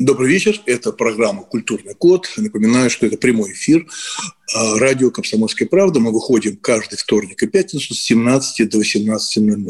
Добрый вечер. Это программа «Культурный код». Напоминаю, что это прямой эфир. А, Радио «Комсомольская правда». Мы выходим каждый вторник и пятницу с 17 до 18.00.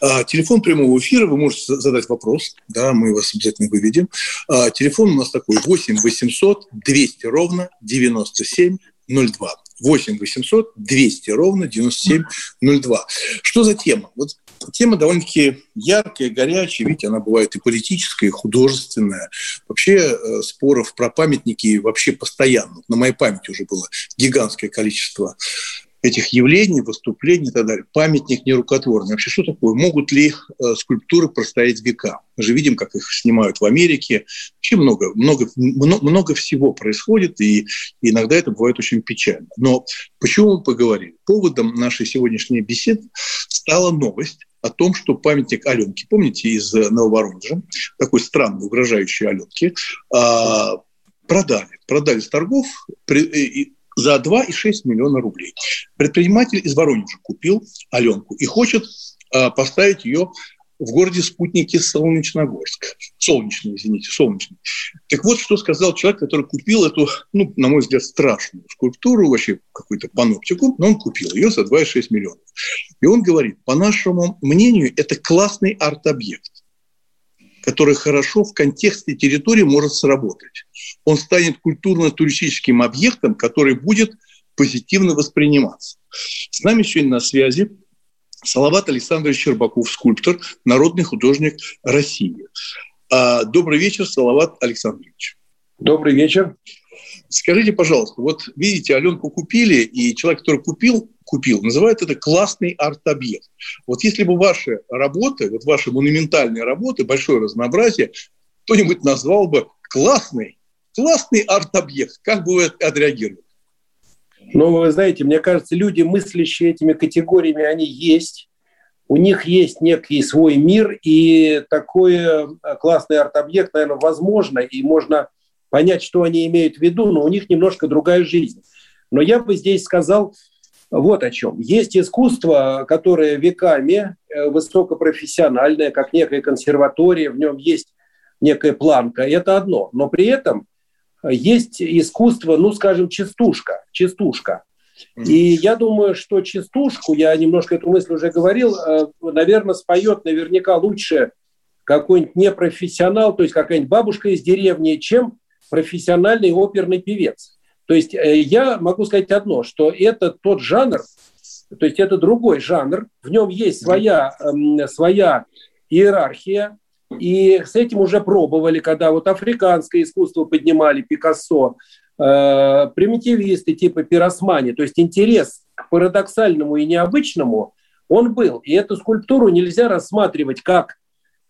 А, Телефон прямого эфира. Вы можете задать вопрос. Да, мы вас обязательно выведем. А, Телефон у нас такой 8 800 200 ровно 97 02. 8 800 200 ровно 9702. Что за тема? Вот тема довольно-таки яркая, горячая, видите, она бывает и политическая, и художественная. Вообще э, споров про памятники вообще постоянно. На моей памяти уже было гигантское количество этих явлений, выступлений и так далее. Памятник нерукотворный. Вообще что такое? Могут ли э, скульптуры простоять века? Мы же видим, как их снимают в Америке. Вообще много, много, много всего происходит, и иногда это бывает очень печально. Но почему мы поговорили? Поводом нашей сегодняшней беседы стала новость о том, что памятник Аленке, помните, из Нововоронежа, такой странный, угрожающий Аленке, а, продали. Продали с торгов за 2,6 миллиона рублей. Предприниматель из Воронежа купил Аленку и хочет а, поставить ее в городе спутники Солнечногорск. Солнечный, извините, Солнечный. Так вот, что сказал человек, который купил эту, ну, на мой взгляд, страшную скульптуру, вообще какую-то паноптику, но он купил ее за 2,6 миллионов. И он говорит, по нашему мнению, это классный арт-объект который хорошо в контексте территории может сработать. Он станет культурно-туристическим объектом, который будет позитивно восприниматься. С нами сегодня на связи Салават Александрович Щербаков, скульптор, народный художник России. А, добрый вечер, Салават Александрович. Добрый вечер. Скажите, пожалуйста, вот видите, Аленку купили, и человек, который купил, купил, называет это классный арт-объект. Вот если бы ваши работы, вот ваши монументальные работы, большое разнообразие, кто-нибудь назвал бы классный, классный арт-объект, как бы вы отреагировали? Ну, вы знаете, мне кажется, люди, мыслящие этими категориями, они есть. У них есть некий свой мир, и такой э, классный арт-объект, наверное, возможно, и можно понять, что они имеют в виду, но у них немножко другая жизнь. Но я бы здесь сказал вот о чем. Есть искусство, которое веками э, высокопрофессиональное, как некая консерватория, в нем есть некая планка, это одно. Но при этом есть искусство, ну, скажем, частушка, частушка. И я думаю, что частушку, я немножко эту мысль уже говорил, э, наверное, споет наверняка лучше какой-нибудь непрофессионал, то есть какая-нибудь бабушка из деревни, чем профессиональный оперный певец. То есть э, я могу сказать одно, что это тот жанр, то есть это другой жанр, в нем есть своя, эм, своя иерархия, и с этим уже пробовали, когда вот африканское искусство поднимали, Пикассо, э, примитивисты типа Пиросмани, то есть интерес к парадоксальному и необычному, он был. И эту скульптуру нельзя рассматривать как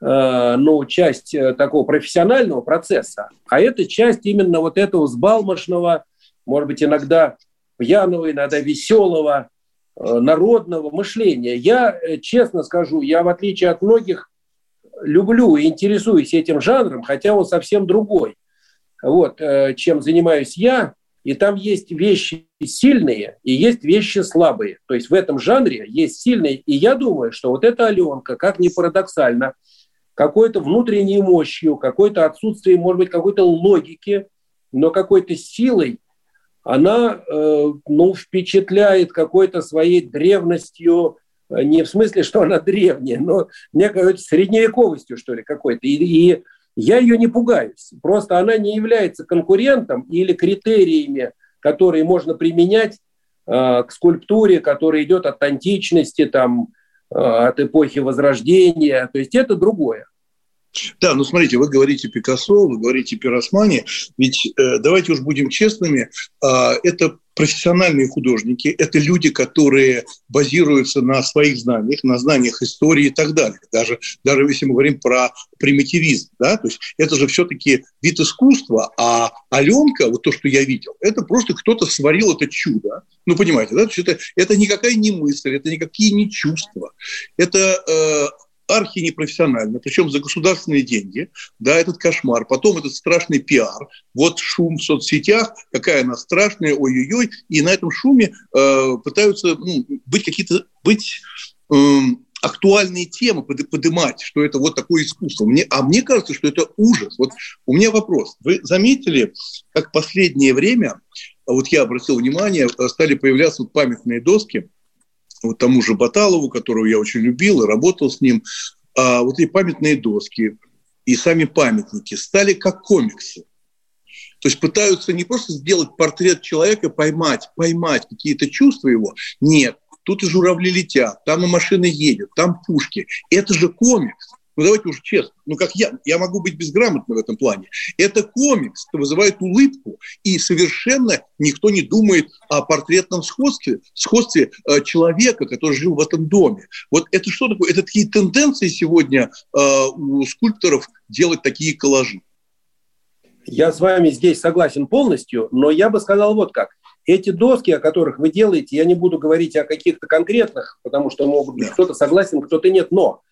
э, ну, часть э, такого профессионального процесса, а это часть именно вот этого сбалмошного, может быть, иногда пьяного, иногда веселого, народного мышления. Я, честно скажу, я в отличие от многих люблю и интересуюсь этим жанром, хотя он совсем другой, вот, э, чем занимаюсь я. И там есть вещи сильные и есть вещи слабые. То есть в этом жанре есть сильные. И я думаю, что вот эта Аленка, как ни парадоксально, какой-то внутренней мощью, какой-то отсутствием, может быть, какой-то логики, но какой-то силой, она э, ну, впечатляет какой-то своей древностью, Э, не в смысле, что она древняя, но некой средневековостью, что ли, какой-то. И, и я ее не пугаюсь. Просто она не является конкурентом или критериями, которые можно применять э, к скульптуре, которая идет от античности, там, э, от эпохи Возрождения. То есть это другое. Да, ну смотрите, вы говорите Пикассо, вы говорите Пиросмани, ведь э, давайте уж будем честными, э, это профессиональные художники, это люди, которые базируются на своих знаниях, на знаниях истории и так далее. Даже, даже если мы говорим про примитивизм, да, то есть это же все-таки вид искусства, а Аленка, вот то, что я видел, это просто кто-то сварил это чудо. Ну, понимаете, да, то есть это, это никакая не мысль, это никакие не чувства. Это э, архинепрофессионально, причем за государственные деньги, да, этот кошмар, потом этот страшный пиар, вот шум в соцсетях, какая она страшная, ой-ой-ой, и на этом шуме э, пытаются ну, быть какие-то, быть э, актуальные темы поднимать, что это вот такое искусство. Мне, а мне кажется, что это ужас. Вот у меня вопрос. Вы заметили, как последнее время, вот я обратил внимание, стали появляться вот памятные доски, вот тому же Баталову, которого я очень любил и работал с ним, а вот эти памятные доски и сами памятники стали как комиксы. То есть пытаются не просто сделать портрет человека, поймать, поймать какие-то чувства его. Нет, тут и журавли летят, там и машины едут, там пушки. Это же комикс. Ну давайте уже честно, ну как я, я могу быть безграмотным в этом плане. Это комикс, это вызывает улыбку, и совершенно никто не думает о портретном сходстве, сходстве э, человека, который жил в этом доме. Вот это что такое? Это такие тенденции сегодня э, у скульпторов делать такие коллажи. Я с вами здесь согласен полностью, но я бы сказал вот как. Эти доски, о которых вы делаете, я не буду говорить о каких-то конкретных, потому что могут быть кто-то согласен, кто-то нет, но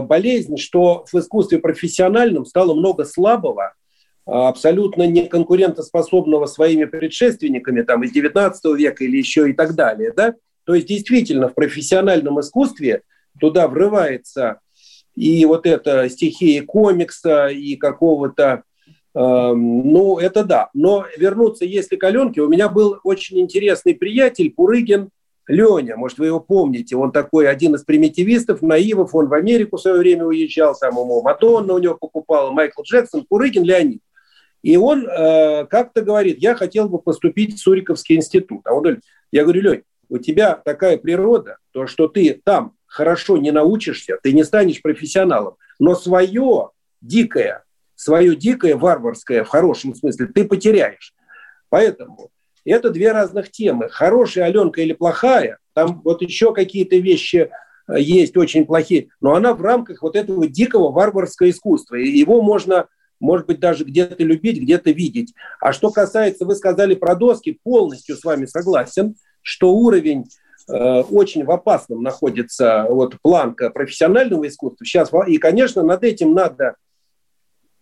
болезнь, что в искусстве профессиональном стало много слабого, э, абсолютно неконкурентоспособного своими предшественниками там, из 19 века или еще и так далее. Да? То есть действительно в профессиональном искусстве туда врывается и вот эта стихия комикса, и какого-то эм, ну, это да. Но вернуться, если к у меня был очень интересный приятель Пурыгин Леня, может, вы его помните, он такой один из примитивистов, наивов, он в Америку в свое время уезжал, там ему Мадонна у него покупал, Майкл Джексон, Курыгин Леонид. И он э, как-то говорит, я хотел бы поступить в Суриковский институт. А он говорит, я говорю, Лень, у тебя такая природа, то, что ты там хорошо не научишься, ты не станешь профессионалом, но свое дикое, свое дикое варварское в хорошем смысле ты потеряешь. Поэтому это две разных темы. Хорошая Аленка или плохая, там вот еще какие-то вещи э, есть очень плохие, но она в рамках вот этого дикого варварского искусства. И его можно, может быть, даже где-то любить, где-то видеть. А что касается, вы сказали про доски, полностью с вами согласен, что уровень э, очень в опасном находится вот планка профессионального искусства сейчас. И, конечно, над этим надо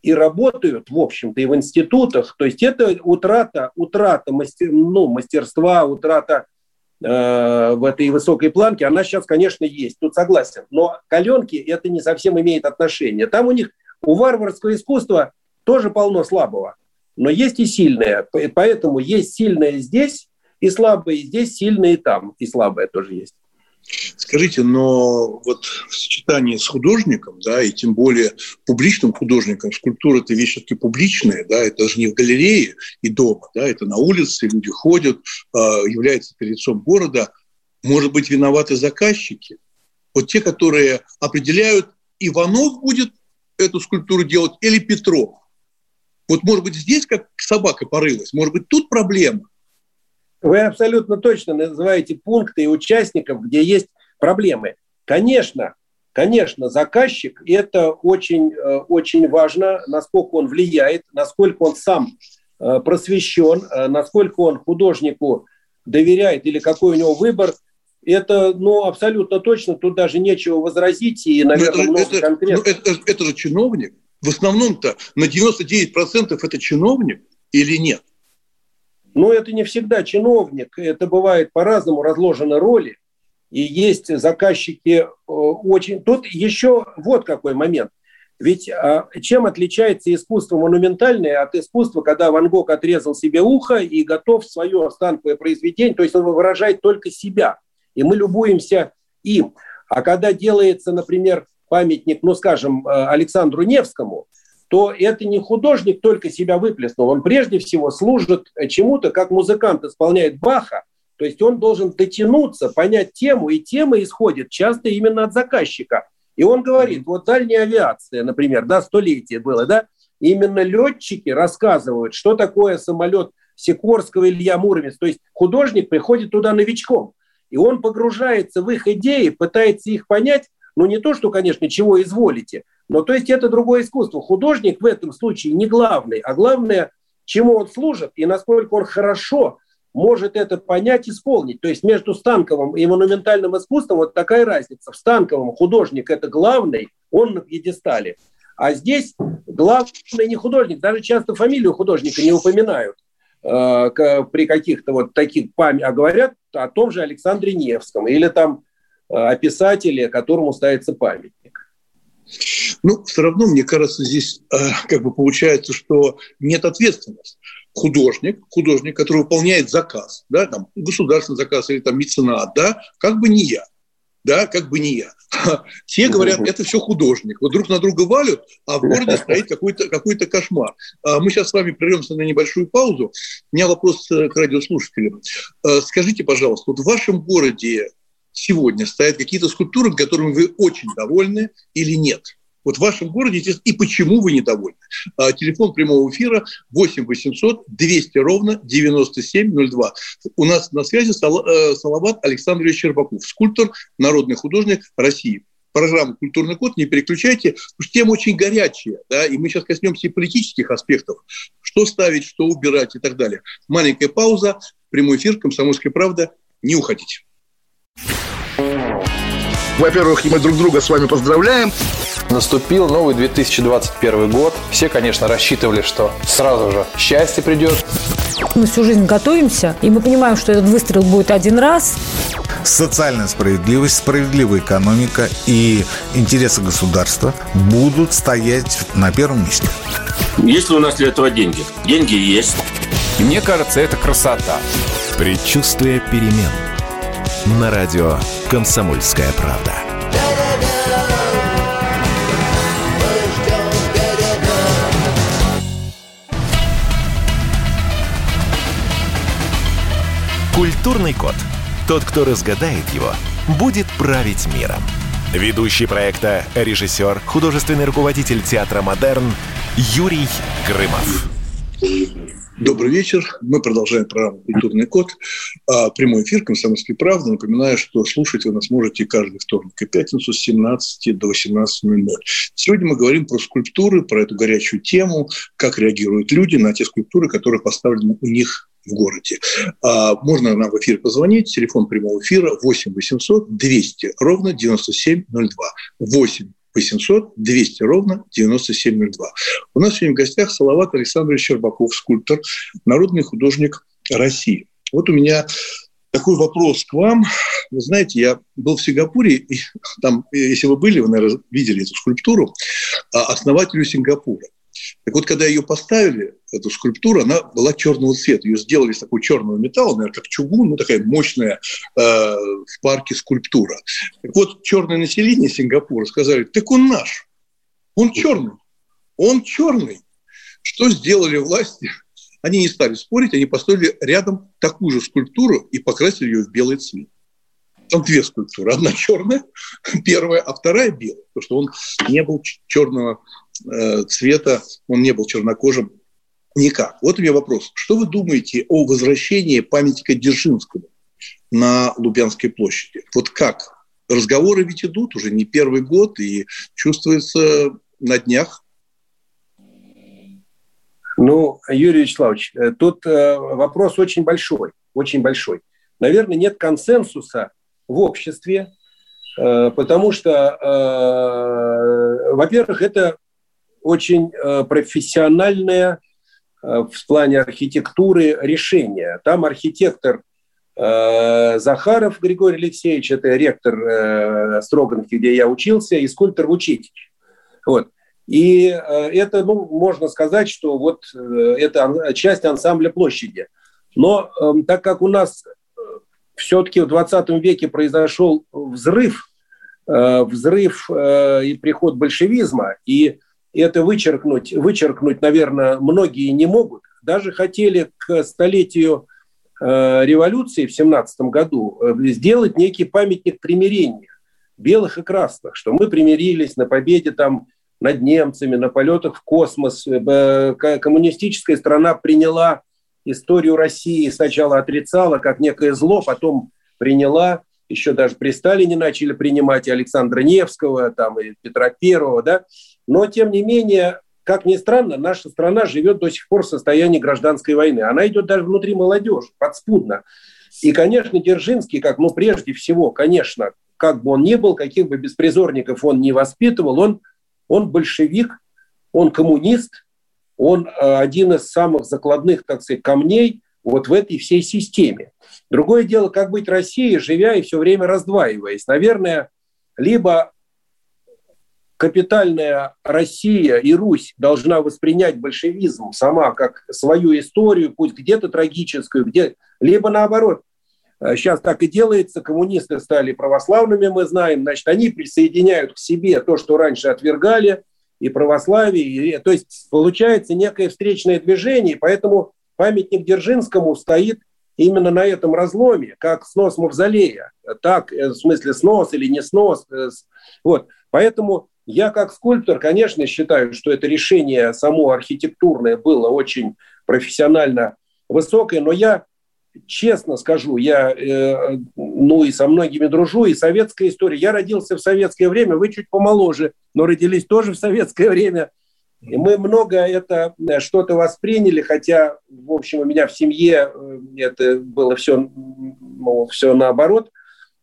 и работают, в общем-то, и в институтах. То есть это утрата, утрата мастер, ну, мастерства, утрата э, в этой высокой планке, она сейчас, конечно, есть, тут согласен. Но каленки это не совсем имеет отношения. Там у них, у варварского искусства тоже полно слабого. Но есть и сильное. Поэтому есть сильное здесь и слабое здесь, сильное и там, и слабое тоже есть. Скажите, но вот в сочетании с художником, да, и тем более публичным художником, скульптура – это вещь все-таки публичная, да, это же не в галерее и дома, да, это на улице, люди ходят, э, является лицом города. Может быть, виноваты заказчики? Вот те, которые определяют, Иванов будет эту скульптуру делать или Петров. Вот, может быть, здесь как собака порылась, может быть, тут проблема. Вы абсолютно точно называете пункты и участников, где есть проблемы. Конечно, конечно, заказчик – это очень, э, очень важно, насколько он влияет, насколько он сам э, просвещен, э, насколько он художнику доверяет или какой у него выбор. Это ну, абсолютно точно, тут даже нечего возразить, и, наверное, это, много это, конкретно. Ну, это, это же чиновник. В основном-то на 99% это чиновник или нет? Но это не всегда чиновник, это бывает по-разному разложены роли. И есть заказчики э, очень... Тут еще вот какой момент. Ведь а, чем отличается искусство монументальное от искусства, когда Ван Гог отрезал себе ухо и готов свое останковое произведение, то есть он выражает только себя, и мы любуемся им. А когда делается, например, памятник, ну, скажем, э, Александру Невскому, то это не художник только себя выплеснул, он прежде всего служит чему-то, как музыкант исполняет Баха, то есть он должен дотянуться, понять тему, и тема исходит часто именно от заказчика. И он говорит, вот дальняя авиация, например, да, столетие было, да, именно летчики рассказывают, что такое самолет Сикорского Илья Муромец. То есть художник приходит туда новичком, и он погружается в их идеи, пытается их понять, ну не то, что, конечно, чего изволите, но то есть это другое искусство. Художник в этом случае не главный, а главное, чему он служит и насколько он хорошо может это понять, исполнить. То есть между станковым и монументальным искусством вот такая разница. В станковом художник – это главный, он на пьедестале. А здесь главный не художник, даже часто фамилию художника не упоминают э, при каких-то вот таких память, а говорят о том же Александре Невском или там э, о писателе, которому ставится памятник. Ну, все равно, мне кажется, здесь э, как бы получается, что нет ответственности художник, художник, который выполняет заказ, да, там, государственный заказ или там меценат, да, как бы не я, да, как бы не я. Все говорят, это все художник. Вот друг на друга валят, а в городе стоит какой-то какой кошмар. А мы сейчас с вами прервемся на небольшую паузу. У меня вопрос э, к радиослушателям. Э, скажите, пожалуйста, вот в вашем городе сегодня стоят какие-то скульптуры, которыми вы очень довольны или нет? Вот в вашем городе и почему вы недовольны. А, телефон прямого эфира 8 800 200 ровно 9702. У нас на связи э, Салават Александрович Щербаков, скульптор, народный художник России программу «Культурный код», не переключайте, потому что тема очень горячая, да, и мы сейчас коснемся и политических аспектов, что ставить, что убирать и так далее. Маленькая пауза, прямой эфир «Комсомольская правда», не уходите. Во-первых, мы друг друга с вами поздравляем. Наступил новый 2021 год. Все, конечно, рассчитывали, что сразу же счастье придет. Мы всю жизнь готовимся, и мы понимаем, что этот выстрел будет один раз. Социальная справедливость, справедливая экономика и интересы государства будут стоять на первом месте. Есть ли у нас для этого деньги? Деньги есть. И мне кажется, это красота. Предчувствие перемен. На радио «Комсомольская правда». Культурный код. Тот, кто разгадает его, будет править миром. Ведущий проекта, режиссер, художественный руководитель театра «Модерн» Юрий Грымов. Добрый вечер. Мы продолжаем программу «Культурный код». А, прямой эфир «Комсомольской правды». Напоминаю, что слушать вы нас можете каждый вторник и пятницу с 17 до 18.00. Сегодня мы говорим про скульптуры, про эту горячую тему, как реагируют люди на те скульптуры, которые поставлены у них в городе. А, можно нам в эфир позвонить. Телефон прямого эфира 8 800 200 ровно 9702. 8 800 200 ровно 9702. У нас сегодня в гостях Салават Александрович Щербаков, скульптор, народный художник России. Вот у меня такой вопрос к вам. Вы знаете, я был в Сингапуре, и там, если вы были, вы, наверное, видели эту скульптуру, а, основателю Сингапура. Так вот, когда ее поставили, эту скульптуру, она была черного цвета. Ее сделали из такого черного металла, наверное, как чугун, ну, такая мощная э, в парке скульптура. Так вот, черное население Сингапура сказали, так он наш, он черный, он черный. Что сделали власти? Они не стали спорить, они построили рядом такую же скульптуру и покрасили ее в белый цвет. Там две скульптуры. Одна черная, первая, а вторая белая, потому что он не был черного цвета, он не был чернокожим никак. Вот у меня вопрос. Что вы думаете о возвращении памятника Дзержинскому на Лубянской площади? Вот как? Разговоры ведь идут уже не первый год, и чувствуется на днях. Ну, Юрий Вячеславович, э, тут э, вопрос очень большой, очень большой. Наверное, нет консенсуса в обществе, потому что, во-первых, это очень э, профессиональное э, в плане архитектуры решение. Там архитектор э, Захаров Григорий Алексеевич, это ректор Строганки, где я учился, и скульптор Вучитич. Вот. И это, ну, можно сказать, что вот это часть ансамбля площади. Но так как у нас все-таки в 20 веке произошел взрыв, взрыв и приход большевизма, и это вычеркнуть, вычеркнуть, наверное, многие не могут. Даже хотели к столетию э, революции в 17 году э, сделать некий памятник примирения, белых и красных, что мы примирились на победе там над немцами, на полетах в космос. Э, коммунистическая страна приняла историю России, сначала отрицала как некое зло, потом приняла, еще даже при Сталине начали принимать и Александра Невского, там, и Петра Первого, да, но, тем не менее, как ни странно, наша страна живет до сих пор в состоянии гражданской войны. Она идет даже внутри молодежи, подспудно. И, конечно, Дзержинский, как, ну, прежде всего, конечно, как бы он ни был, каких бы беспризорников он не воспитывал, он, он большевик, он коммунист, он э, один из самых закладных, так сказать, камней вот в этой всей системе. Другое дело, как быть Россией, живя и все время раздваиваясь. Наверное, либо капитальная Россия и Русь должна воспринять большевизм сама как свою историю, пусть где-то трагическую, где либо наоборот. Сейчас так и делается, коммунисты стали православными, мы знаем, значит, они присоединяют к себе то, что раньше отвергали, и православие, и, то есть получается некое встречное движение, поэтому памятник Дзержинскому стоит именно на этом разломе, как снос мавзолея, так, э, в смысле снос или не снос. Э, вот. Поэтому я как скульптор, конечно, считаю, что это решение само архитектурное было очень профессионально высокое, но я честно скажу, я э, ну и со многими дружу, и советская история. Я родился в советское время, вы чуть помоложе, но родились тоже в советское время. И мы много это э, что-то восприняли, хотя, в общем, у меня в семье э, это было все, ну, все наоборот.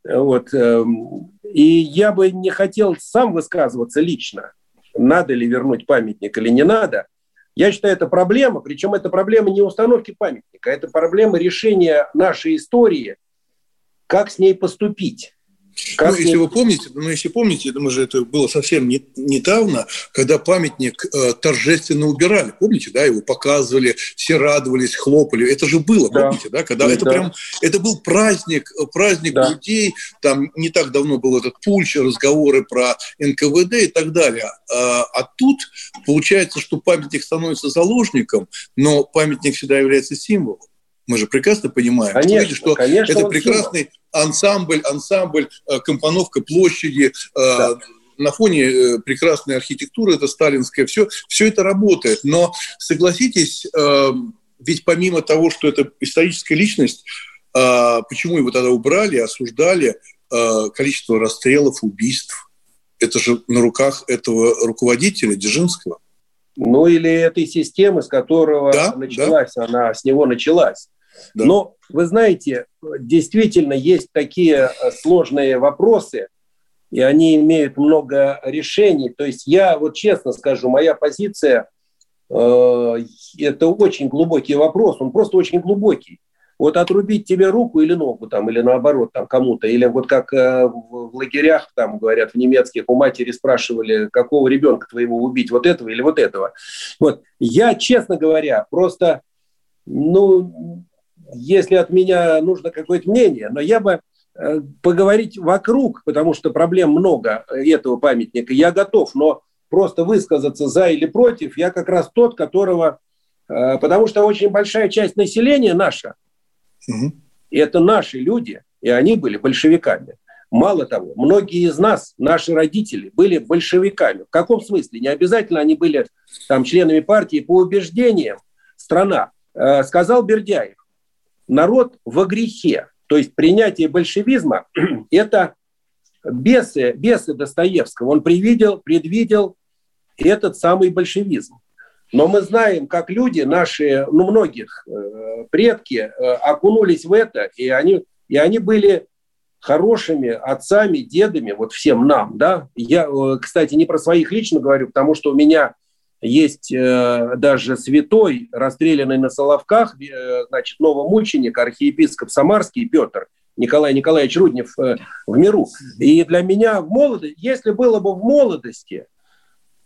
Вот. Эм, и я бы не хотел сам высказываться лично, надо ли вернуть памятник или не надо. Я считаю, это проблема, причем это проблема не установки памятника, это проблема решения нашей истории, как с ней поступить. Как ну, если вы помните, ну, если помните, я думаю, что это было совсем не, недавно, когда памятник э, торжественно убирали. Помните, да, его показывали, все радовались, хлопали. Это же было, да. помните, да, когда да, это да. прям, это был праздник, э, праздник да. людей. Там не так давно был этот пульч, разговоры про НКВД и так далее. А, а тут получается, что памятник становится заложником, но памятник всегда является символом. Мы же прекрасно понимаем, конечно, что, конечно, это прекрасный символ. ансамбль, ансамбль, э, компоновка площади, э, да. на фоне э, прекрасной архитектуры, это сталинская, все, все это работает. Но согласитесь, ведь помимо того, что это историческая личность, почему его тогда убрали, осуждали, количество расстрелов, убийств, это же на руках этого руководителя Дзержинского. Ну или этой системы, с которого да, началась, да. она с него началась. Да. Но вы знаете, действительно есть такие э, сложные вопросы, и они имеют много решений. То есть я вот честно скажу, моя позиция э, это очень глубокий вопрос, он просто очень глубокий. Вот отрубить тебе руку или ногу там, или наоборот там кому-то, или вот как э, в, в лагерях там говорят в немецких у матери спрашивали, какого ребенка твоего убить, вот этого или вот этого. Вот я, честно говоря, просто, ну, если от меня нужно какое-то мнение, но я бы э, поговорить вокруг, потому что проблем много этого памятника, я готов, но просто высказаться за или против, я как раз тот, которого... Э, потому что очень большая часть населения наша, угу. и это наши люди, и они были большевиками. Мало того, многие из нас, наши родители, были большевиками. В каком смысле? Не обязательно они были там членами партии по убеждениям. Страна. Э, сказал Бердяев, народ во грехе. То есть принятие большевизма – это бесы, бесы Достоевского. Он предвидел, предвидел этот самый большевизм. Но мы знаем, как люди, наши, ну, многих э, предки э, окунулись в это, и они, и они были хорошими отцами, дедами, вот всем нам, да. Я, э, кстати, не про своих лично говорю, потому что у меня есть э, даже святой, расстрелянный на Соловках, э, значит, новомученик, архиепископ Самарский Петр, Николай Николаевич Руднев э, в миру. И для меня в молодости, если было бы в молодости,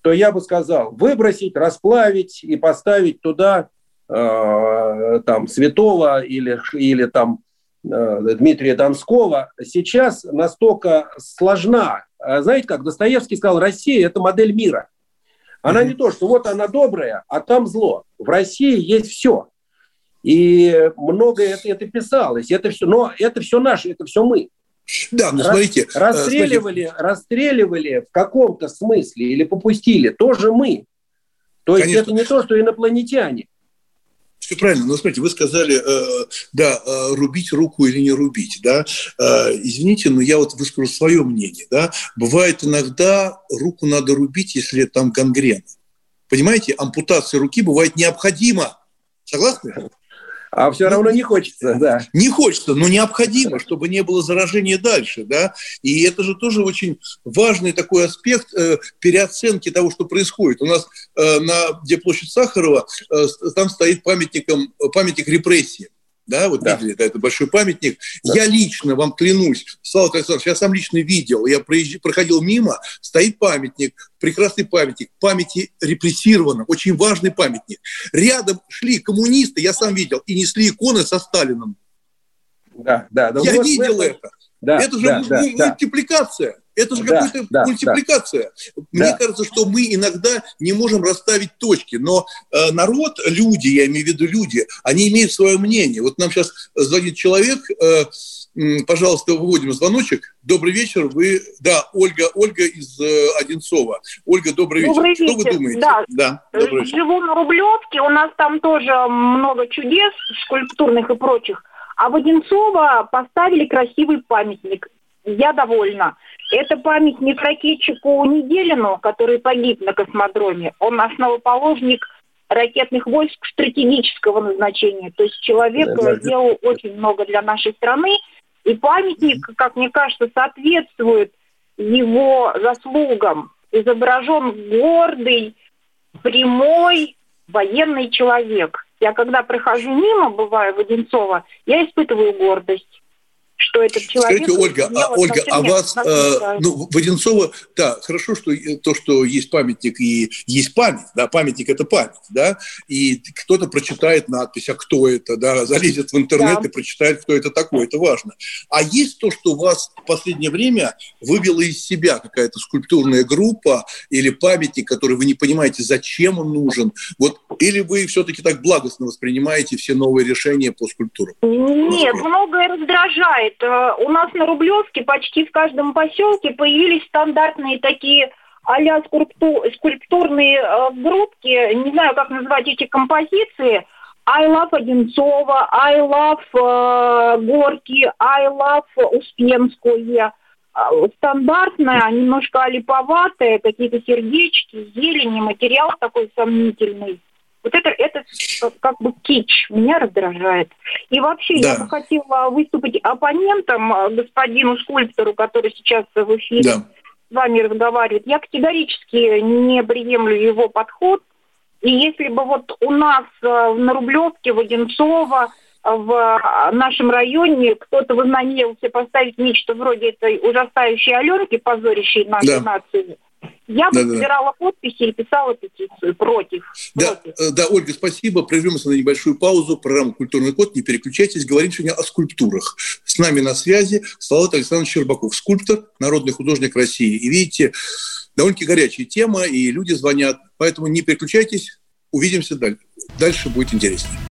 то я бы сказал, выбросить, расплавить и поставить туда э, там святого или, или там э, Дмитрия Донского. Сейчас настолько сложна. Знаете, как Достоевский сказал, Россия – это модель мира – она не то, что вот она добрая, а там зло. В России есть все. И многое это, это писалось. Это все, но это все наше, это все мы. Да, ну смотрите. Расстреливали, смотрите. расстреливали в каком-то смысле или попустили тоже мы. То есть Конечно. это не то, что инопланетяне. Все правильно, но смотрите, вы сказали, э, да, э, рубить руку или не рубить, да. Э, извините, но я вот выскажу свое мнение, да. Бывает иногда руку надо рубить, если там гангрена. Понимаете, ампутация руки бывает необходима. Согласны? А все равно не хочется, да. Не хочется, но необходимо, чтобы не было заражения дальше, да. И это же тоже очень важный такой аспект э, переоценки того, что происходит. У нас э, на где площадь Сахарова э, там стоит памятником памятник репрессии да, вот да. видели, да, это большой памятник. Да. Я лично вам клянусь, Слава Александрович, я сам лично видел, я проезж... проходил мимо, стоит памятник, прекрасный памятник, памяти репрессированным, очень важный памятник. Рядом шли коммунисты, я сам видел, и несли иконы со Сталином. Да, да, да. Я вот видел это. Да, это же да, мультипликация. Это же да, какая-то да, мультипликация. Да. Мне да. кажется, что мы иногда не можем расставить точки, но э, народ, люди, я имею в виду люди, они имеют свое мнение. Вот нам сейчас звонит человек, э, пожалуйста, выводим звоночек. Добрый вечер, вы, да, Ольга, Ольга из э, Одинцова. Ольга, добрый, добрый вечер. вечер. Что вы думаете? Да, да добрый вечер. живу на Рублевке, у нас там тоже много чудес скульптурных и прочих. А в Одинцово поставили красивый памятник. Я довольна. Это памятник ракетчику Неделину, который погиб на космодроме. Он основоположник ракетных войск стратегического назначения. То есть человек да, сделал да. очень много для нашей страны. И памятник, как мне кажется, соответствует его заслугам. Изображен гордый, прямой военный человек. Я когда прохожу мимо, бываю в Одинцово, я испытываю гордость что этот человек... Скажите, Ольга, а, Ольга, а вас, э, ну, Воденцова, да, хорошо, что то, что есть памятник и есть память, да, памятник – это память, да, и кто-то прочитает надпись, а кто это, да, залезет в интернет да. и прочитает, кто это такой, это важно. А есть то, что вас в последнее время вывело из себя какая-то скульптурная группа или памятник, который вы не понимаете, зачем он нужен, вот, или вы все-таки так благостно воспринимаете все новые решения по скульптурам? Нет, многое раздражает бывает. Э, у нас на Рублевске почти в каждом поселке появились стандартные такие а-ля скульптурные э, группки, не знаю, как назвать эти композиции, I love Одинцова, I love Горки, I love Успенскую. Стандартная, немножко олиповатая, какие-то сердечки, зелени, материал такой сомнительный. Вот это, это как бы кич, меня раздражает. И вообще да. я бы хотела выступить оппонентом э, господину скульптору, который сейчас в эфире да. с вами разговаривает. Я категорически не приемлю его подход. И если бы вот у нас э, на Рублевке, в Одинцово, в нашем районе кто-то вознамерился поставить нечто вроде этой ужасающей Аленки, позорящей нашу да. нацию, я бы да, собирала да. подписи и писала петицию против. Да, против. Э, да, Ольга, спасибо. Прервемся на небольшую паузу. Программа «Культурный код». Не переключайтесь. Говорим сегодня о скульптурах. С нами на связи Салат Александрович Щербаков, скульптор, народный художник России. И видите, довольно-таки горячая тема, и люди звонят. Поэтому не переключайтесь. Увидимся дальше. Дальше будет интереснее.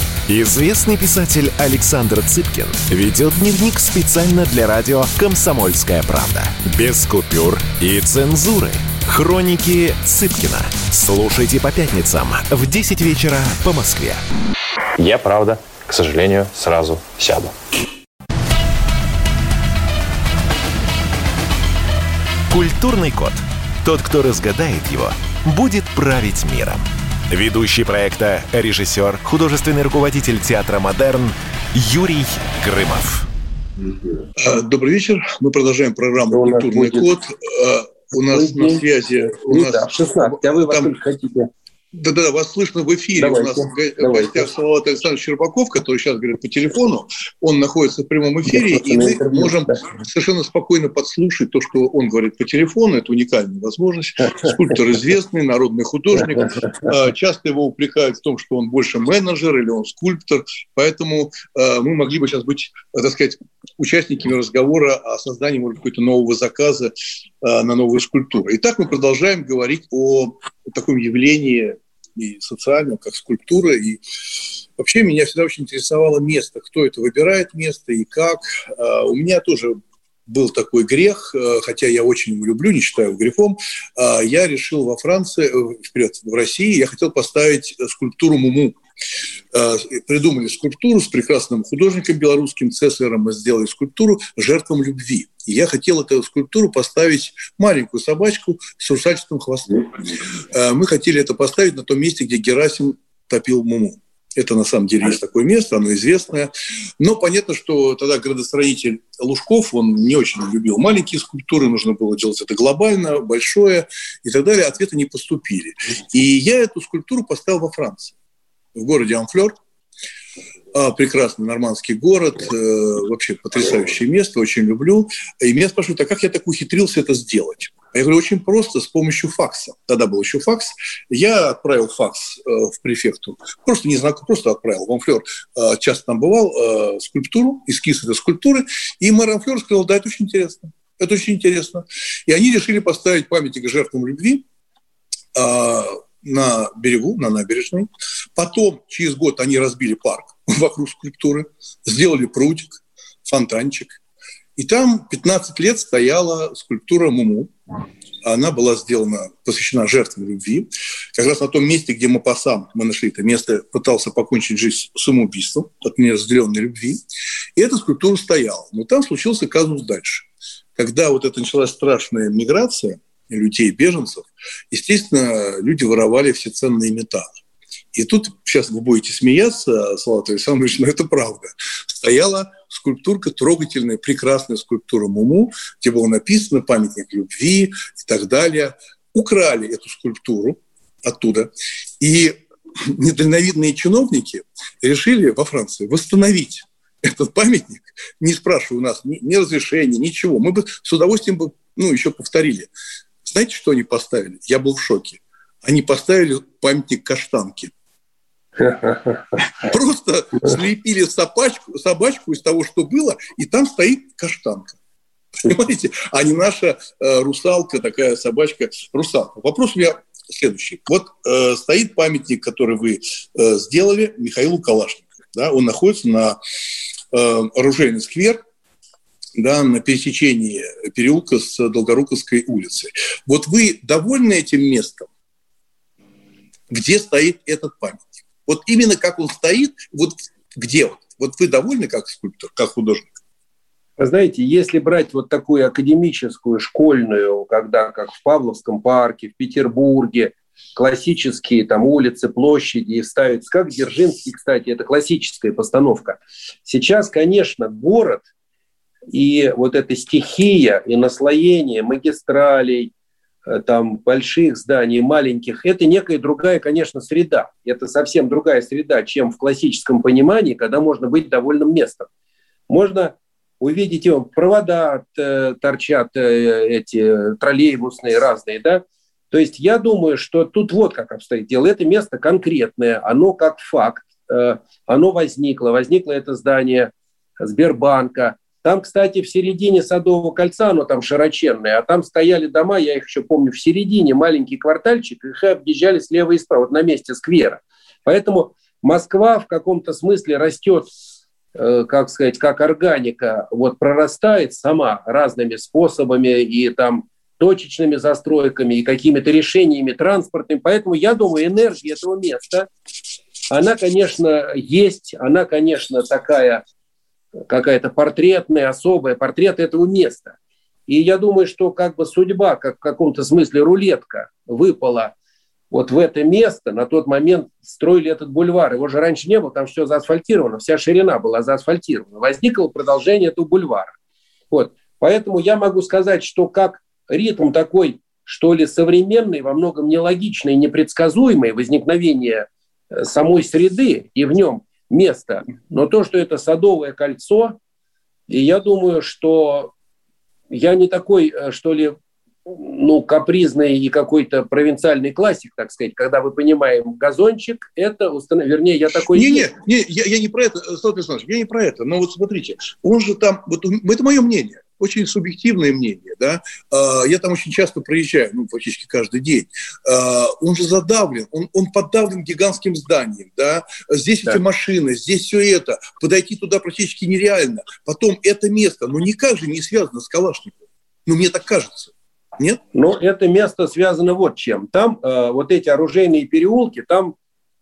Известный писатель Александр Цыпкин ведет дневник специально для радио «Комсомольская правда». Без купюр и цензуры. Хроники Цыпкина. Слушайте по пятницам в 10 вечера по Москве. Я, правда, к сожалению, сразу сяду. Культурный код. Тот, кто разгадает его, будет править миром. Ведущий проекта, режиссер, художественный руководитель театра «Модерн» Юрий Грымов. Добрый вечер. Мы продолжаем программму «Культурный код». у нас на связи... У ну, нас, да, 16. А вы во там, хотите? Да-да, вас слышно в эфире. Давайте, У нас в гостях Салават Александрович Щербаков, который сейчас говорит по телефону. Он находится в прямом эфире, и мы можем совершенно спокойно подслушать то, что он говорит по телефону. Это уникальная возможность. Скульптор известный, народный художник. А, часто его упрекают в том, что он больше менеджер или он скульптор. Поэтому а, мы могли бы сейчас быть, так сказать, участниками разговора о создании, может, какого-то нового заказа а, на новую скульптуру. Итак, мы продолжаем говорить о таком явлении и социальном, как скульптура. И вообще меня всегда очень интересовало место, кто это выбирает место и как. А, у меня тоже был такой грех, э, хотя я очень его люблю, не считаю грехом, а, я решил во Франции, э, вперед, в России, я хотел поставить скульптуру Муму. Э, придумали скульптуру с прекрасным художником белорусским Цесарем, мы сделали скульптуру «Жертвам любви». И я хотел эту скульптуру поставить маленькую собачку с русальчатым хвостом. Э, мы хотели это поставить на том месте, где Герасим топил Муму. Это на самом деле есть такое место, оно известное. Но понятно, что тогда градостроитель Лужков, он не очень любил маленькие скульптуры, нужно было делать это глобально, большое и так далее. Ответы не поступили. И я эту скульптуру поставил во Франции в городе Амфлер. А, прекрасный нормандский город, э, вообще потрясающее место, очень люблю. И меня спрашивают, а как я так ухитрился это сделать? А я говорю, очень просто, с помощью факса. Тогда был еще факс. Я отправил факс э, в префекту. Просто не знаю, просто отправил. В Амфлер э, часто там бывал, э, скульптуру, эскиз этой скульптуры. И мэр Амфлер сказал, да, это очень интересно. Это очень интересно. И они решили поставить памятник жертвам любви на берегу, на набережной. Потом, через год, они разбили парк вокруг скульптуры, сделали прудик, фонтанчик. И там 15 лет стояла скульптура Муму. Она была сделана, посвящена жертвам любви. Как раз на том месте, где мы по сам мы нашли это место, пытался покончить жизнь самоубийством от неразделенной любви. И эта скульптура стояла. Но там случился казус дальше. Когда вот это началась страшная миграция – людей, беженцев, естественно, люди воровали все ценные металлы. И тут сейчас вы будете смеяться, Салат Александрович, но это правда. Стояла скульптурка, трогательная, прекрасная скульптура Муму, где было написано «Памятник любви» и так далее. Украли эту скульптуру оттуда. И недальновидные чиновники решили во Франции восстановить этот памятник, не спрашивая у нас ни, ни разрешения, ничего. Мы бы с удовольствием бы, ну, еще повторили. Знаете, что они поставили? Я был в шоке. Они поставили памятник каштанки. Просто слепили собачку, собачку из того, что было, и там стоит каштанка. Понимаете? А не наша э, русалка, такая собачка, русалка. Вопрос у меня следующий. Вот э, стоит памятник, который вы э, сделали Михаилу Калашникову. Да? Он находится на э, оружейный сквер да, на пересечении переулка с Долгоруковской улицей. Вот вы довольны этим местом, где стоит этот памятник? Вот именно как он стоит, вот где вот? Вот вы довольны как скульптор, как художник? знаете, если брать вот такую академическую, школьную, когда как в Павловском парке, в Петербурге, классические там улицы, площади и ставить, как Дзержинский, кстати, это классическая постановка. Сейчас, конечно, город – и вот эта стихия и наслоение магистралей, э, там, больших зданий, маленьких, это некая другая, конечно, среда. Это совсем другая среда, чем в классическом понимании, когда можно быть довольным местом. Можно увидеть, его провода э, торчат, э, эти троллейбусные разные, да, то есть я думаю, что тут вот как обстоит дело. Это место конкретное, оно как факт, оно возникло. Возникло это здание Сбербанка, там, кстати, в середине Садового кольца, оно там широченное, а там стояли дома, я их еще помню, в середине, маленький квартальчик, их объезжали слева и справа, вот на месте сквера. Поэтому Москва в каком-то смысле растет, э, как сказать, как органика, вот прорастает сама разными способами и там точечными застройками и какими-то решениями транспортными. Поэтому я думаю, энергия этого места, она, конечно, есть, она, конечно, такая какая-то портретная, особая, портрет этого места. И я думаю, что как бы судьба, как в каком-то смысле рулетка, выпала вот в это место. На тот момент строили этот бульвар. Его же раньше не было, там все заасфальтировано, вся ширина была заасфальтирована. Возникло продолжение этого бульвара. Вот. Поэтому я могу сказать, что как ритм такой, что ли, современный, во многом нелогичный, непредсказуемый возникновение э, самой среды и в нем место. Но то, что это садовое кольцо, и я думаю, что я не такой, э, что ли, ну, капризный и какой-то провинциальный классик, так сказать, когда мы понимаем, газончик – это, установ... вернее, я такой… Не, не, не я, я не про это, Станислав Александрович, я не про это, но вот смотрите, он же там, вот это мое мнение, очень субъективное мнение, да, а, я там очень часто проезжаю, ну, практически каждый день, а, он же задавлен, он, он подавлен гигантским зданием, да, здесь да. эти машины, здесь все это, подойти туда практически нереально, потом это место, ну, никак же не связано с Калашниковым, ну, мне так кажется. Нет? Ну, это место связано вот чем. Там э, вот эти оружейные переулки, там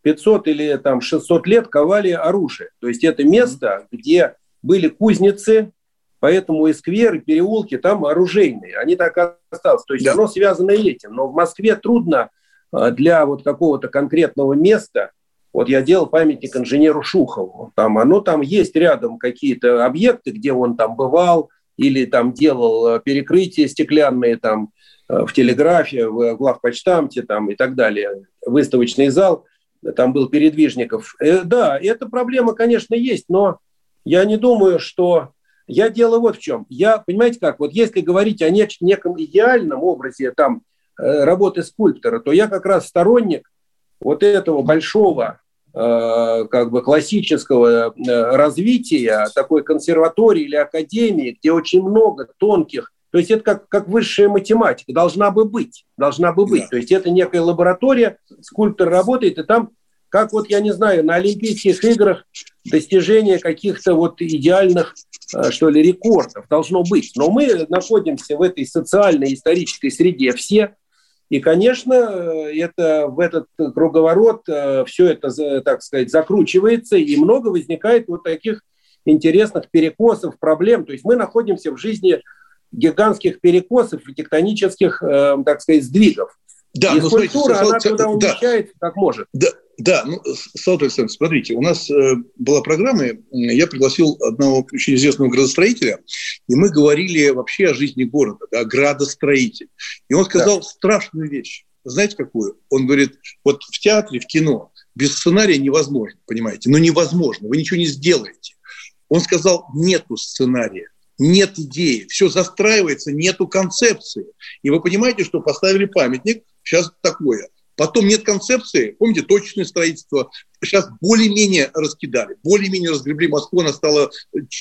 500 или там 600 лет ковали оружие. То есть это место, где были кузницы, поэтому и скверы, и переулки там оружейные. Они так и остались. То есть да. оно связано этим. Но в Москве трудно э, для вот какого-то конкретного места вот я делал памятник инженеру Шухову. Там оно там есть рядом какие-то объекты, где он там бывал, или там делал э, перекрытия стеклянные там э, в телеграфе, в главпочтамте там и так далее, выставочный зал, там был передвижников. Э, да, эта проблема, конечно, есть, но я не думаю, что... Я дело вот в чем. Я, понимаете как, вот если говорить о неком идеальном образе там работы скульптора, то я как раз сторонник вот этого большого Э, как бы классического э, развития, такой консерватории или академии, где очень много тонких, то есть это как, как высшая математика, должна бы быть, должна бы быть. Да. То есть это некая лаборатория, скульптор работает, и там, как вот, я не знаю, на Олимпийских играх достижение каких-то вот идеальных, э, что ли, рекордов должно быть. Но мы находимся в этой социальной исторической среде все, и, конечно, это, в этот круговорот э, все это, так сказать, закручивается, и много возникает вот таких интересных перекосов, проблем. То есть мы находимся в жизни гигантских перекосов и тектонических, э, так сказать, сдвигов. Да, и культура, смотрите, она туда умещает, да, как может. Да, да, ну, Салат Александрович, смотрите, у нас э, была программа, я пригласил одного очень известного градостроителя, и мы говорили вообще о жизни города, да, градостроитель. И он сказал да. страшную вещь. Знаете, какую? Он говорит, вот в театре, в кино без сценария невозможно, понимаете? Ну, невозможно, вы ничего не сделаете. Он сказал, нету сценария нет идеи, все застраивается, нету концепции. И вы понимаете, что поставили памятник, сейчас такое – Потом нет концепции, помните, точечное строительство. Сейчас более-менее раскидали, более-менее разгребли Москву, она стала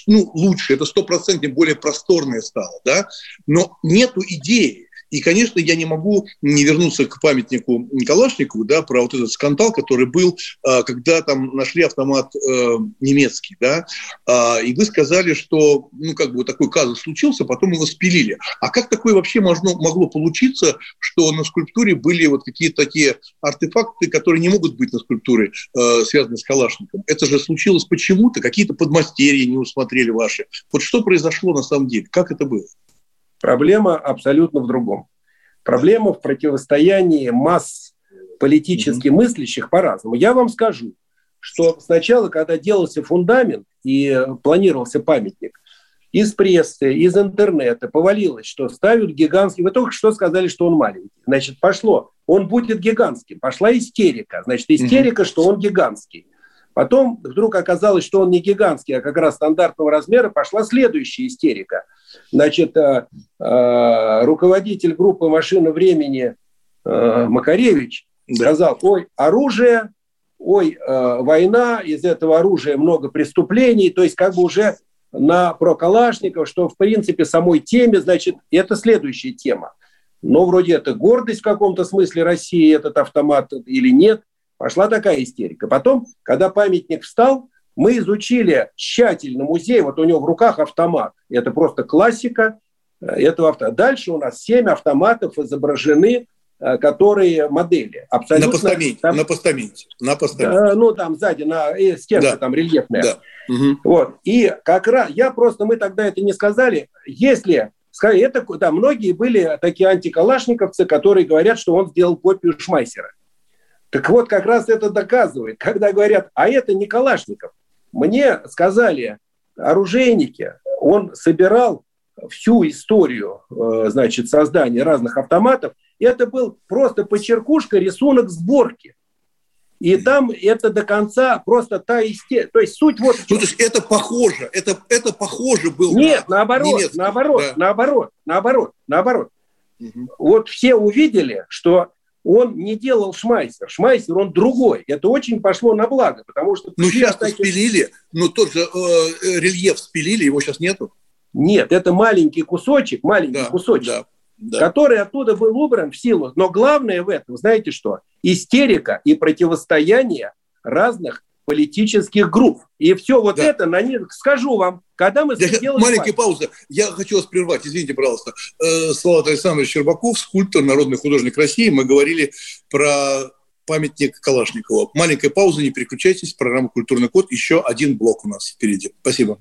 ну, лучше, это стопроцентно более просторная стала, да? но нету идеи. И, конечно, я не могу не вернуться к памятнику Калашникову, да, про вот этот скандал, который был, а, когда там нашли автомат э, немецкий, да, а, и вы сказали, что, ну, как бы такой казус случился, потом его спилили. А как такое вообще можно, могло получиться, что на скульптуре были вот какие-то такие артефакты, которые не могут быть на скульптуре, э, связанные с Калашником? Это же случилось почему-то, какие-то подмастерья не усмотрели ваши. Вот что произошло на самом деле? Как это было? Проблема абсолютно в другом. Проблема в противостоянии масс политически мыслящих по-разному. Я вам скажу, что сначала, когда делался фундамент и планировался памятник, из прессы, из интернета повалилось, что ставят гигантский. Вы только что сказали, что он маленький. Значит, пошло. Он будет гигантским. Пошла истерика. Значит, истерика, что он гигантский. Потом вдруг оказалось, что он не гигантский, а как раз стандартного размера. Пошла следующая истерика – Значит, э, э, руководитель группы «Машина времени» э, Макаревич сказал, ой, оружие, ой, война, из этого оружия много преступлений, то есть как бы уже на про Калашников, что в принципе самой теме, значит, это следующая тема. Но вроде это гордость в каком-то смысле России, этот автомат или нет. Пошла такая истерика. Потом, когда памятник встал, мы изучили тщательно музей, вот у него в руках автомат. Это просто классика э, этого автомата. Дальше у нас семь автоматов изображены, э, которые модели. Абсолютно, на постаменте. Там, на постаменте. На постаменте. Да, ну, там сзади, на э, стенка да. там рельефная. Да. Угу. Вот. И как раз, я просто, мы тогда это не сказали, если это, да, многие были такие антикалашниковцы, которые говорят, что он сделал копию Шмайсера. Так вот, как раз это доказывает, когда говорят, а это не Калашников. Мне сказали оружейники, он собирал всю историю, э, значит, создания разных автоматов, это был просто почеркушка, рисунок сборки. И там это до конца просто та истерия. То есть суть вот... Ну, то есть это похоже, это, это похоже было Нет, на наоборот, немецкий. наоборот, да. наоборот, наоборот, наоборот. Угу. Вот все увидели, что он не делал Шмайсер. Шмайсер, он другой. Это очень пошло на благо, потому что... Ну, сейчас таких... спилили, но тот же э, рельеф спилили, его сейчас нету. Нет, это маленький кусочек, маленький да, кусочек, да, да. который оттуда был убран в силу. Но главное в этом, знаете что? Истерика и противостояние разных политических групп. И все вот да. это на них, скажу вам, когда мы сделали... Маленькая пауза. Я хочу вас прервать, извините, пожалуйста. Э, Салат Александрович Щербаков, скульптор, народный художник России. Мы говорили про памятник Калашникова. Маленькая пауза, не переключайтесь. Программа «Культурный код». Еще один блок у нас впереди. Спасибо.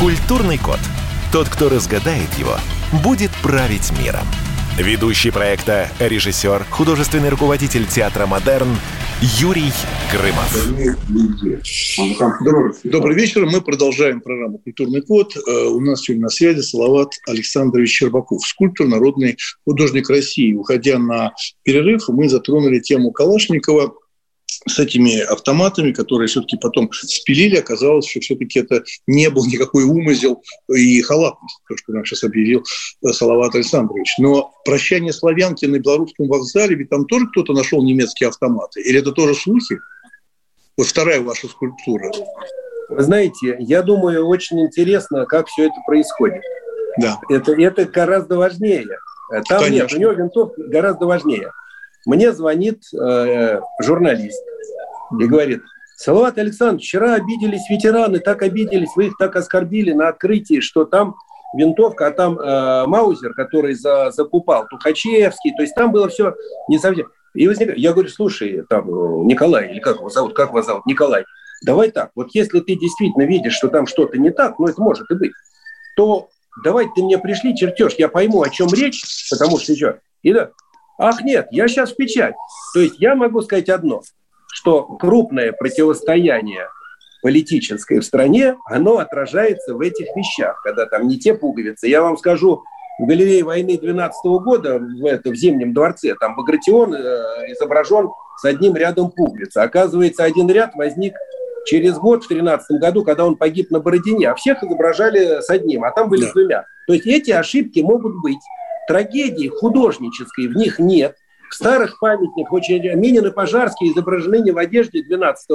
Культурный код. Тот, кто разгадает его, будет править миром. Ведущий проекта, режиссер, художественный руководитель театра «Модерн» Юрий Грымов. Добрый вечер. Мы продолжаем программу «Культурный код». Э, у нас сегодня на связи Салават Александрович Щербаков, скульптор, народный художник России. Уходя на перерыв, мы затронули тему Калашникова – с этими автоматами, которые все-таки потом спилили, оказалось, что все-таки это не был никакой умысел и халатность, то, что нам сейчас объявил э, Салават Александрович. Но прощание славянки на белорусском вокзале, ведь там тоже кто-то нашел немецкие автоматы? Или это тоже слухи? Вот вторая ваша скульптура. Вы знаете, я думаю, очень интересно, как все это происходит. Да. Это, это гораздо важнее. Там Конечно. нет, у него винтовка гораздо важнее. Мне звонит э, журналист и говорит, Салават Александрович, вчера обиделись ветераны, так обиделись, вы их так оскорбили на открытии, что там винтовка, а там э, Маузер, который за, закупал, Тухачевский, то есть там было все не совсем. И возник... Я говорю, слушай, там э, Николай, или как его зовут, как вас зовут, Николай, давай так, вот если ты действительно видишь, что там что-то не так, ну это может и быть, то давай ты мне пришли чертеж, я пойму, о чем речь, потому что еще, и да, Ах нет, я сейчас в печать. То есть я могу сказать одно, что крупное противостояние политическое в стране, оно отражается в этих вещах, когда там не те пуговицы. Я вам скажу, в галерее войны 12 года в, это, в Зимнем дворце, там Багратион э, изображен с одним рядом пуговиц. Оказывается, один ряд возник через год, в 13 году, когда он погиб на Бородине, а всех изображали с одним, а там были да. двумя. То есть эти ошибки могут быть трагедии художнической в них нет. В старых памятниках очень Минин и Пожарский изображены не в одежде 12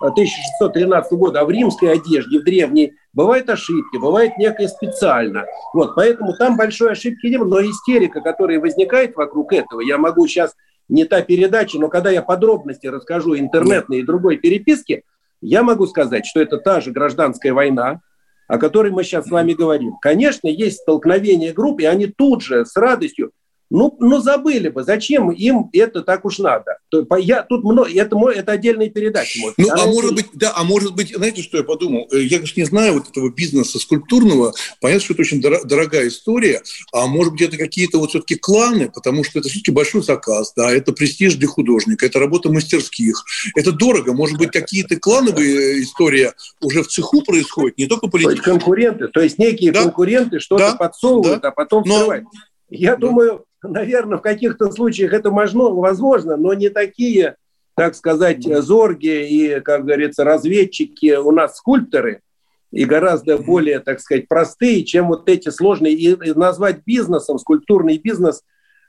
1613 года, а в римской одежде, в древней. Бывают ошибки, бывает некое специально. Вот, поэтому там большой ошибки нет, но истерика, которая возникает вокруг этого, я могу сейчас не та передача, но когда я подробности расскажу интернетной и другой переписки, я могу сказать, что это та же гражданская война, о которой мы сейчас с вами говорим. Конечно, есть столкновение групп, и они тут же с радостью ну, ну забыли бы, зачем им это так уж надо. Я, тут много, это, это отдельная передача. Может. Ну, а может быть, да, а может быть, знаете, что я подумал? Э, я, конечно, не знаю вот этого бизнеса скульптурного. Понятно, что это очень дорогая история. А может быть, это какие-то вот все-таки кланы, потому что это все-таки большой заказ, да, это престиж для художника, это работа мастерских. Это дорого. Может быть, какие-то клановые э, истории уже в цеху происходят, не только политические. То есть конкуренты, то есть некие да? конкуренты что-то да? подсовывают, да? а потом но, вскрывают. Я да. думаю, наверное, в каких-то случаях это возможно, но не такие, так сказать, зорги и, как говорится, разведчики у нас скульпторы. и гораздо более, так сказать, простые, чем вот эти сложные. И, и назвать бизнесом скульптурный бизнес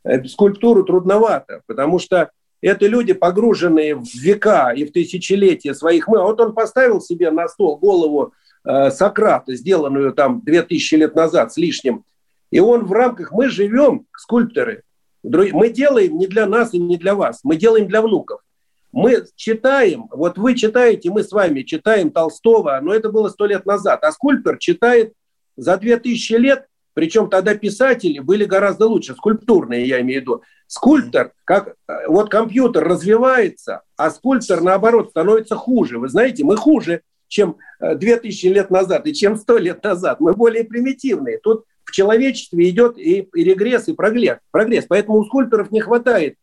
э, скульптуру трудновато, потому что это люди, погруженные в века и в тысячелетия своих мы. А вот он поставил себе на стол голову э, Сократа, сделанную там 2000 лет назад с лишним, и он в рамках, мы живем, скульпторы, мы делаем не для нас и не для вас, мы делаем для внуков. Мы читаем, вот вы читаете, мы с вами читаем Толстого, но это было сто лет назад, а скульптор читает за две тысячи лет, причем тогда писатели были гораздо лучше, скульптурные я имею в виду. Скульптор, как вот компьютер развивается, а скульптор наоборот становится хуже. Вы знаете, мы хуже, чем э, две тысячи лет назад и чем сто лет назад. Мы более примитивные. Тут в человечестве идет и, и регресс, и прогресс. прогресс. Поэтому у скульпторов не хватает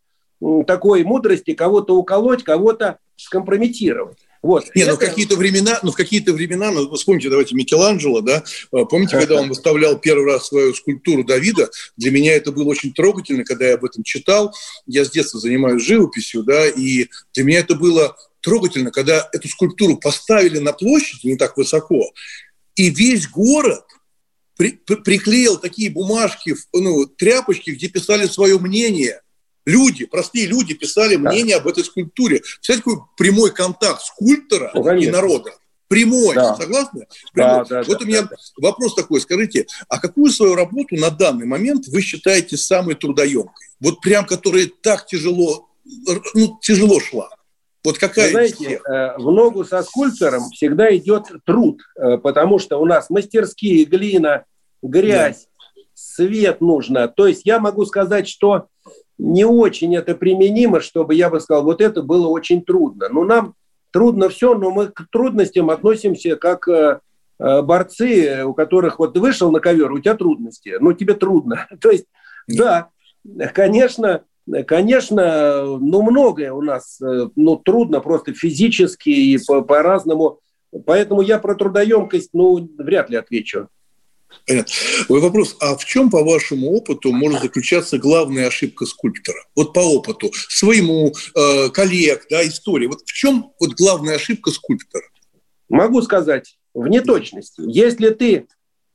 такой мудрости кого-то уколоть, кого-то скомпрометировать. Вот. Не, это... ну в какие-то времена, ну в какие-то времена, ну вспомните, давайте Микеланджело, да, а, помните, когда он выставлял первый раз свою скульптуру Давида, для меня это было очень трогательно, когда я об этом читал. Я с детства занимаюсь живописью, да, и для меня это было трогательно, когда эту скульптуру поставили на площадь не так высоко, и весь город при, при, приклеил такие бумажки, ну, тряпочки, где писали свое мнение – люди, простые люди писали мнение да. об этой скульптуре. Представляете, какой прямой контакт скульптора ну, и народа. Прямой, да. согласны? Прямой. Да, да, вот да, у меня да, вопрос такой, скажите, а какую свою работу на данный момент вы считаете самой трудоемкой? Вот прям, которая так тяжело, ну, тяжело шла. Вот какая Вы знаете, э, в ногу со скульптором всегда идет труд, э, потому что у нас мастерские, глина, грязь, да. свет нужно. То есть я могу сказать, что не очень это применимо, чтобы я бы сказал, вот это было очень трудно. Но нам трудно все, но мы к трудностям относимся как э, борцы, у которых вот вышел на ковер, у тебя трудности, ну тебе трудно. То есть, да, конечно, конечно, ну многое у нас, э, ну трудно просто физически и по- по-разному. Поэтому я про трудоемкость, ну, вряд ли отвечу. Понятно. Мой вопрос, а в чем, по вашему опыту, может заключаться главная ошибка скульптора? Вот по опыту, своему, э, коллег, да, истории. Вот в чем вот главная ошибка скульптора? Могу сказать, в неточности. Если ты,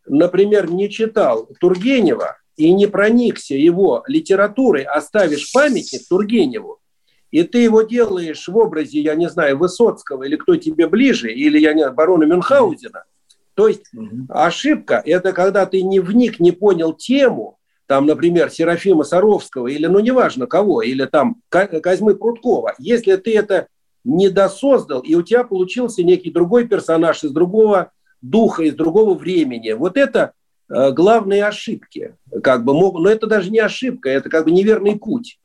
например, не читал Тургенева и не проникся его литературой, оставишь памятник Тургеневу, и ты его делаешь в образе, я не знаю, Высоцкого или кто тебе ближе, или, я не знаю, барона Мюнхгаузена, то есть ошибка – это когда ты не вник, не понял тему, там, например, Серафима Саровского или, ну, неважно кого, или там Козьмы Прудкова. Если ты это не досоздал, и у тебя получился некий другой персонаж из другого духа, из другого времени, вот это главные ошибки. Как бы, но это даже не ошибка, это как бы неверный путь.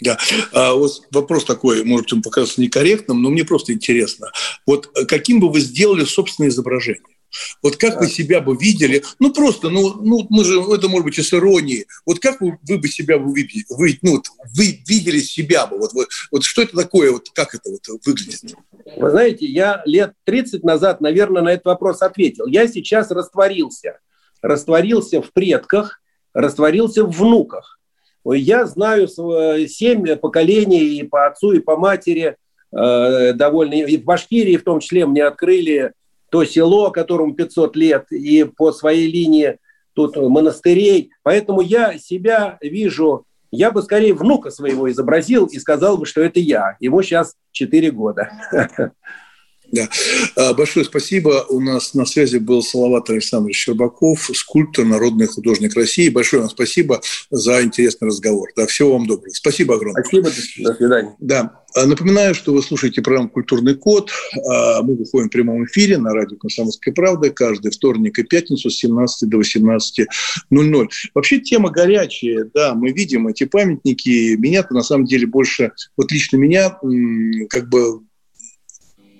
Да. А вот вопрос такой, может, он покажется некорректным, но мне просто интересно. Вот э, каким бы вы сделали собственное изображение? Вот как вы себя бы видели, ну просто, ну, ну мы же, это может быть и с иронией, вот как вы, вы бы себя бы видели, вы, ну, вы видели себя бы, вот, вот, вот что это такое, вот как это вот выглядит? Вы знаете, я лет 30 назад, наверное, на этот вопрос ответил. Я сейчас растворился, растворился в предках, растворился в внуках. Я знаю семь поколений и по отцу, и по матери э, довольно. И в Башкирии в том числе мне открыли то село, которому 500 лет, и по своей линии тут монастырей. Поэтому я себя вижу, я бы скорее внука своего изобразил и сказал бы, что это я. Ему сейчас 4 года. Да. А, большое спасибо. У нас на связи был Салават Александрович Щербаков, скульптор, народный художник России. Большое вам спасибо за интересный разговор. Да, всего вам доброго. Спасибо огромное. Спасибо. До свидания. Да. А, напоминаю, что вы слушаете программу «Культурный код». А, мы выходим в прямом эфире на радио «Комсомольская правда» каждый вторник и пятницу с 17 до 18.00. Вообще тема горячая, да, мы видим эти памятники. Меня на самом деле больше, вот лично меня, как бы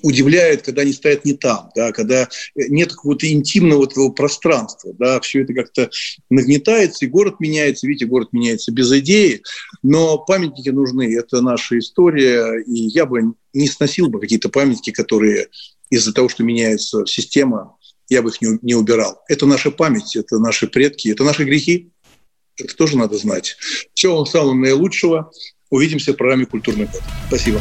удивляет, когда они стоят не там, да, когда нет какого-то интимного этого пространства, да, все это как-то нагнетается, и город меняется, видите, город меняется без идеи, но памятники нужны, это наша история, и я бы не сносил бы какие-то памятники, которые из-за того, что меняется система, я бы их не, убирал. Это наша память, это наши предки, это наши грехи. Это тоже надо знать. Всего вам самого наилучшего. Увидимся в программе «Культурный код». Спасибо.